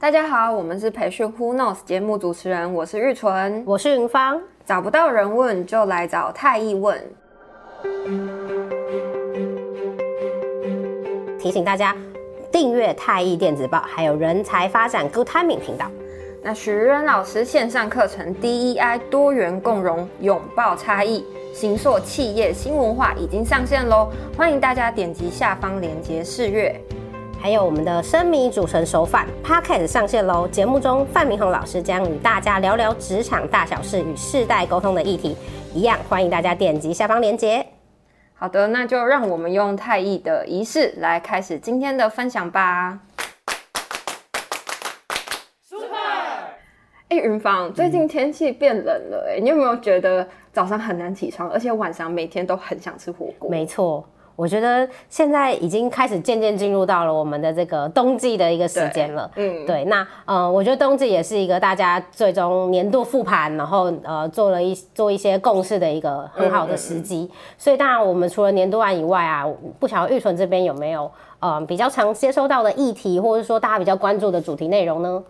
大家好，我们是培训 Who Knows 节目主持人，我是玉纯，我是云芳。找不到人问，就来找太毅问。提醒大家订阅太毅电子报，还有人才发展 Good Timing 频道。那许茹芸老师线上课程 DEI 多元共融，拥抱差异，形塑企业新文化已经上线喽！欢迎大家点击下方链接试阅。还有我们的生米煮成熟饭 Podcast 上线喽！节目中范明宏老师将与大家聊聊职场大小事与世代沟通的议题，一样欢迎大家点击下方链接。好的，那就让我们用太毅的仪式来开始今天的分享吧。Super！哎，云芳，最近天气变冷了，哎、嗯，你有没有觉得早上很难起床，而且晚上每天都很想吃火锅？没错。我觉得现在已经开始渐渐进入到了我们的这个冬季的一个时间了。嗯，对。那呃，我觉得冬季也是一个大家最终年度复盘，然后呃做了一做一些共识的一个很好的时机。嗯嗯嗯。所以当然，我们除了年度案以外啊，不晓得玉纯这边有没有呃比较常接收到的议题，或者说大家比较关注的主题内容呢？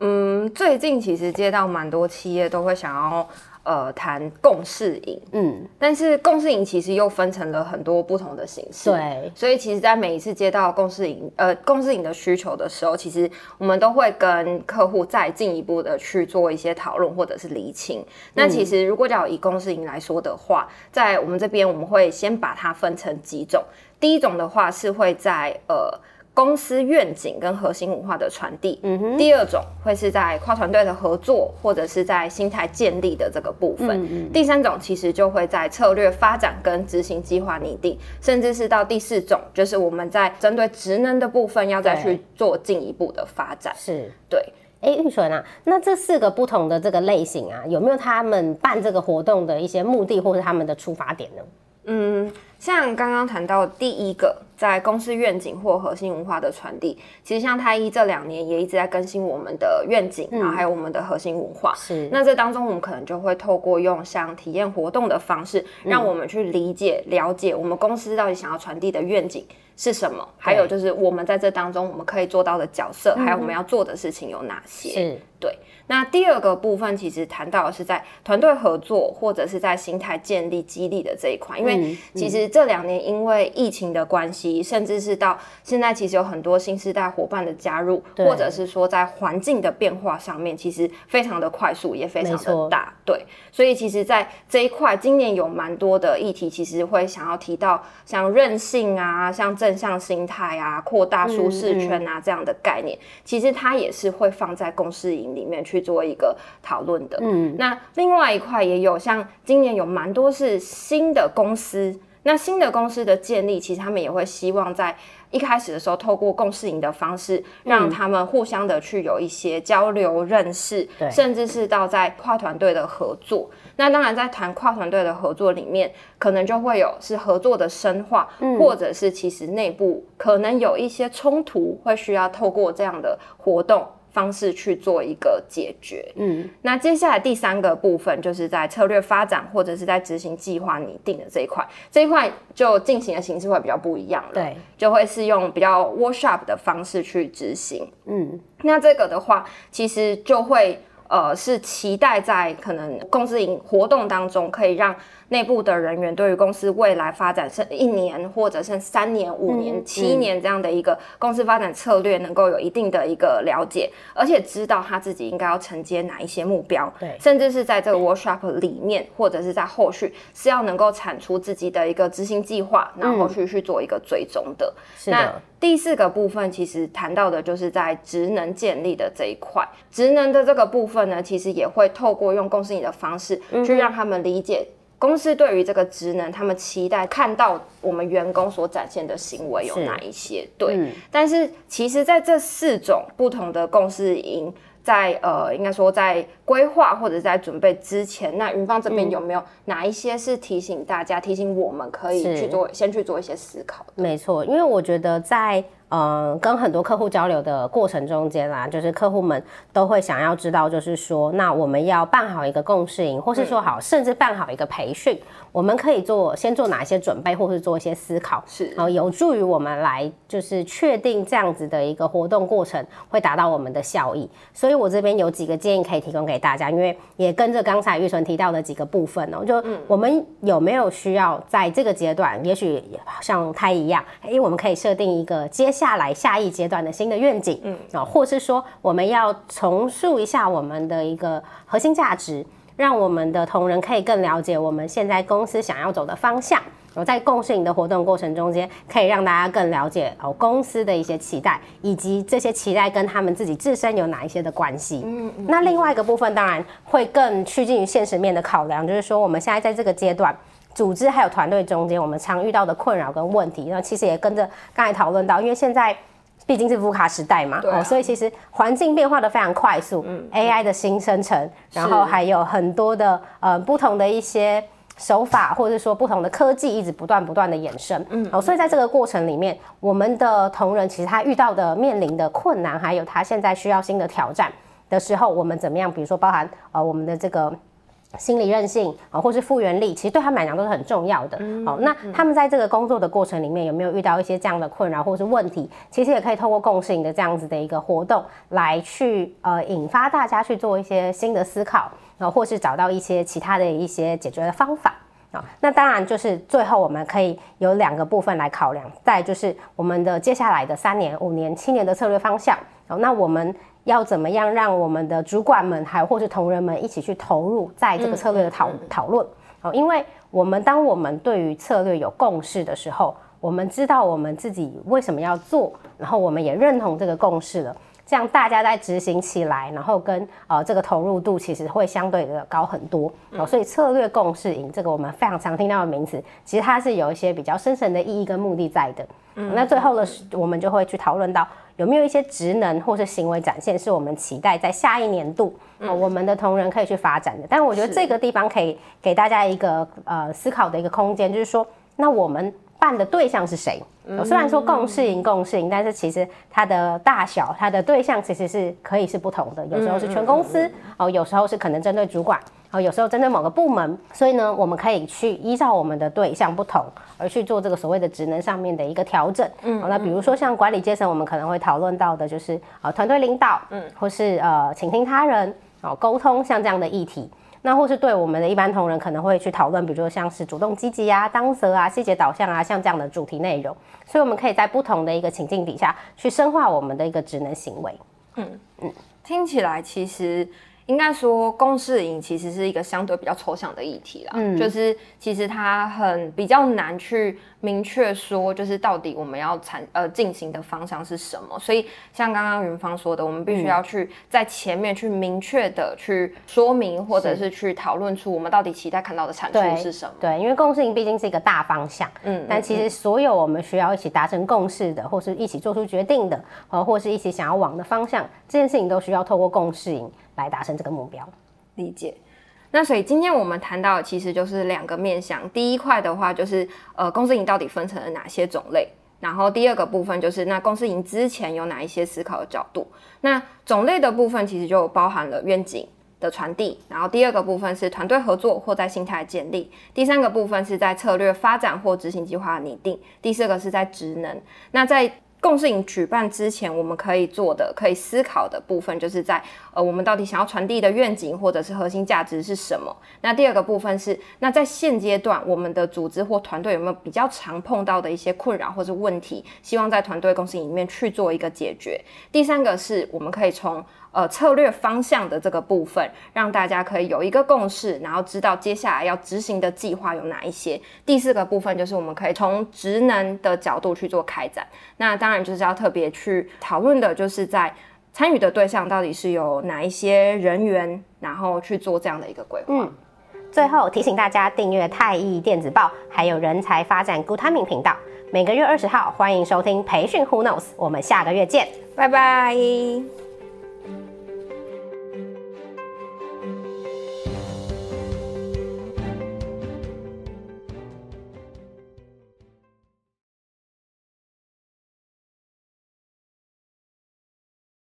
嗯，最近其实接到蛮多企业都会想要。呃，谈共事营，嗯，但是共事营其实又分成了很多不同的形式，对，所以其实，在每一次接到共事营，呃，共事营的需求的时候，其实我们都会跟客户再进一步的去做一些讨论或者是厘清。嗯、那其实，如果要以共事营来说的话，在我们这边，我们会先把它分成几种。第一种的话是会在呃。公司愿景跟核心文化的传递，嗯哼。第二种会是在跨团队的合作，或者是在心态建立的这个部分。嗯嗯。第三种其实就会在策略发展跟执行计划拟定，甚至是到第四种，就是我们在针对职能的部分要再去做进一步的发展。是，对。哎，玉纯啊，那这四个不同的这个类型啊，有没有他们办这个活动的一些目的，或是他们的出发点呢？嗯。像刚刚谈到第一个，在公司愿景或核心文化的传递，其实像太一这两年也一直在更新我们的愿景，然后还有我们的核心文化。是，那这当中我们可能就会透过用像体验活动的方式，让我们去理解、了解我们公司到底想要传递的愿景是什么，还有就是我们在这当中我们可以做到的角色，还有我们要做的事情有哪些？是，对。那第二个部分其实谈到的是在团队合作或者是在心态建立、激励的这一块，因为其实。这两年因为疫情的关系，甚至是到现在，其实有很多新时代伙伴的加入，或者是说在环境的变化上面，其实非常的快速，也非常的大。对，所以其实，在这一块，今年有蛮多的议题，其实会想要提到像韧性啊，像正向心态啊，扩大舒适圈啊这样的概念，其实它也是会放在公司营里面去做一个讨论的。嗯，那另外一块也有，像今年有蛮多是新的公司。那新的公司的建立，其实他们也会希望在一开始的时候，透过共事营的方式，让他们互相的去有一些交流、认识，对，甚至是到在跨团队的合作。那当然，在谈跨团队的合作里面，可能就会有是合作的深化，嗯，或者是其实内部可能有一些冲突，会需要透过这样的活动。方式去做一个解决，嗯，那接下来第三个部分就是在策略发展或者是在执行计划拟定的这一块，这一块就进行的形式会比较不一样了，对，就会是用比较 workshop 的方式去执行，嗯，那这个的话，其实就会呃是期待在可能公司营活动当中可以让。内部的人员对于公司未来发展是一年或者是三年、五年、嗯、七年这样的一个公司发展策略，能够有一定的一个了解，而且知道他自己应该要承接哪一些目标，对，甚至是在这个 workshop 里面，或者是在后续是要能够产出自己的一个执行计划，然后去去做一个追踪的。嗯、那第四个部分其实谈到的就是在职能建立的这一块，职能的这个部分呢，其实也会透过用共识营的方式去让他们理解。公司对于这个职能，他们期待看到我们员工所展现的行为有哪一些？对，嗯、但是其实在这四种不同的共识营，在呃，应该说在规划或者在准备之前，那云芳这边有没有哪一些是提醒大家、嗯、提醒我们可以去做，先去做一些思考？没错，因为我觉得在。嗯，跟很多客户交流的过程中间啦，就是客户们都会想要知道，就是说，那我们要办好一个共事营，或是说好，甚至办好一个培训，我们可以做先做哪些准备，或是做一些思考，是，然后有助于我们来就是确定这样子的一个活动过程会达到我们的效益。所以我这边有几个建议可以提供给大家，因为也跟着刚才玉纯提到的几个部分哦，就我们有没有需要在这个阶段，也许像他一样，因为我们可以设定一个接下来下一阶段的新的愿景，嗯。啊，或是说我们要重塑一下我们的一个核心价值，让我们的同仁可以更了解我们现在公司想要走的方向。我在共事营的活动过程中间，可以让大家更了解哦公司的一些期待，以及这些期待跟他们自己自身有哪一些的关系。嗯嗯。那另外一个部分当然会更趋近于现实面的考量，就是说我们现在在这个阶段。组织还有团队中间，我们常遇到的困扰跟问题，那其实也跟着刚才讨论到，因为现在毕竟是 VUCA 时代嘛，啊、哦，所以其实环境变化的非常快速，嗯，AI 的新生成，然后还有很多的呃不同的一些手法，或者说不同的科技一直不断不断的衍生，嗯，哦，所以在这个过程里面，我们的同仁其实他遇到的面临的困难，还有他现在需要新的挑战的时候，我们怎么样？比如说包含呃我们的这个。心理韧性啊，或是复原力，其实对他们来讲都是很重要的。好，那他们在这个工作的过程里面有没有遇到一些这样的困扰或是问题？其实也可以透过共性的这样子的一个活动来去呃引发大家去做一些新的思考，然后或是找到一些其他的一些解决的方法啊。那当然就是最后我们可以有两个部分来考量，再就是我们的接下来的三年、五年、七年的策略方向。好，那我们。要怎么样让我们的主管们还或是同仁们一起去投入在这个策略的讨讨论？哦，因为我们当我们对于策略有共识的时候，我们知道我们自己为什么要做，然后我们也认同这个共识了，这样大家在执行起来，然后跟呃这个投入度其实会相对的高很多。哦，所以策略共识营这个我们非常常听到的名词，其实它是有一些比较深层的意义跟目的在的。嗯，那最后呢，我们就会去讨论到。有没有一些职能或是行为展现，是我们期待在下一年度，嗯、我们的同仁可以去发展的？但我觉得这个地方可以给大家一个呃思考的一个空间，就是说，那我们办的对象是谁？嗯、虽然说共适应共适应，但是其实它的大小、它的对象其实是可以是不同的。有时候是全公司哦，有时候是可能针对主管。哦，有时候针对某个部门，所以呢，我们可以去依照我们的对象不同，而去做这个所谓的职能上面的一个调整。嗯，好，那比如说像管理阶层，我们可能会讨论到的就是啊，团队领导，嗯，或是呃，倾听他人，哦，沟通，像这样的议题。那或是对我们的一般同仁，可能会去讨论，比如说像是主动积极啊、当责啊、细节导向啊，像这样的主题内容。所以我们可以在不同的一个情境底下去深化我们的一个职能行为。嗯嗯，听起来其实。应该说，共识营其实是一个相对比较抽象的议题啦，嗯，就是其实它很比较难去明确说，就是到底我们要产呃进行的方向是什么。所以像刚刚云芳说的，我们必须要去在前面去明确的去说明，或者是去讨论出我们到底期待看到的产出是什么。对，对，因为共识营毕竟是一个大方向，嗯，但其实所有我们需要一起达成共识的，或是一起做出决定的，呃，或是一起想要往的方向，这件事情都需要透过共识营来达成这个目标，理解。那所以今天我们谈到的其实就是两个面向。第一块的话就是呃，公司营到底分成了哪些种类？然后第二个部分就是那公司营之前有哪一些思考的角度？那种类的部分其实就包含了愿景的传递，然后第二个部分是团队合作或在心态建立，第三个部分是在策略发展或执行计划拟定，第四个是在职能。那在共识营举办之前，我们可以做的、可以思考的部分，就是在呃，我们到底想要传递的愿景或者是核心价值是什么？那第二个部分是，那在现阶段，我们的组织或团队有没有比较常碰到的一些困扰或者问题？希望在团队共识营里面去做一个解决。第三个是，我们可以从呃，策略方向的这个部分，让大家可以有一个共识，然后知道接下来要执行的计划有哪一些。第四个部分就是我们可以从职能的角度去做开展。那当然就是要特别去讨论的，就是在参与的对象到底是有哪一些人员，然后去做这样的一个规划。嗯最后提醒大家订阅太毅电子报，还有人才发展 Good Timing 频道。每个月二十号欢迎收听培训 Who Knows，我们下个月见，拜拜。